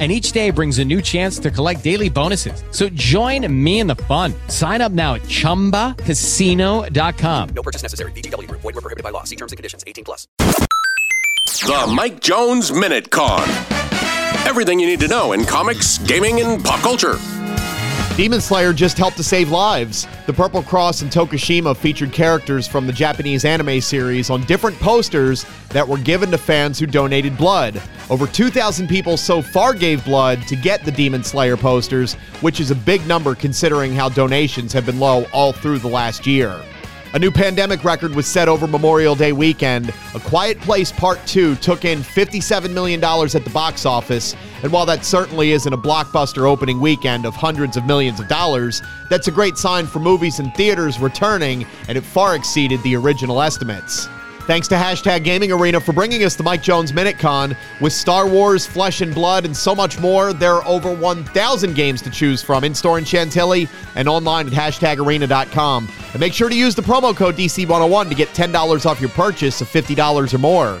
and each day brings a new chance to collect daily bonuses. So join me in the fun. Sign up now at ChumbaCasino.com. No purchase necessary. VGW. Void were prohibited by law. See terms and conditions. 18 plus. The Mike Jones Minute Con. Everything you need to know in comics, gaming, and pop culture. Demon Slayer just helped to save lives. The Purple Cross and Tokushima featured characters from the Japanese anime series on different posters that were given to fans who donated blood. Over 2,000 people so far gave blood to get the Demon Slayer posters, which is a big number considering how donations have been low all through the last year. A new pandemic record was set over Memorial Day weekend. A Quiet Place Part 2 took in $57 million at the box office. And while that certainly isn't a blockbuster opening weekend of hundreds of millions of dollars, that's a great sign for movies and theaters returning, and it far exceeded the original estimates. Thanks to Hashtag Gaming Arena for bringing us the Mike Jones Minute Con. With Star Wars, Flesh and Blood, and so much more, there are over 1,000 games to choose from in store in Chantilly and online at hashtagarena.com. And make sure to use the promo code DC101 to get $10 off your purchase of $50 or more.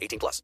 18 plus.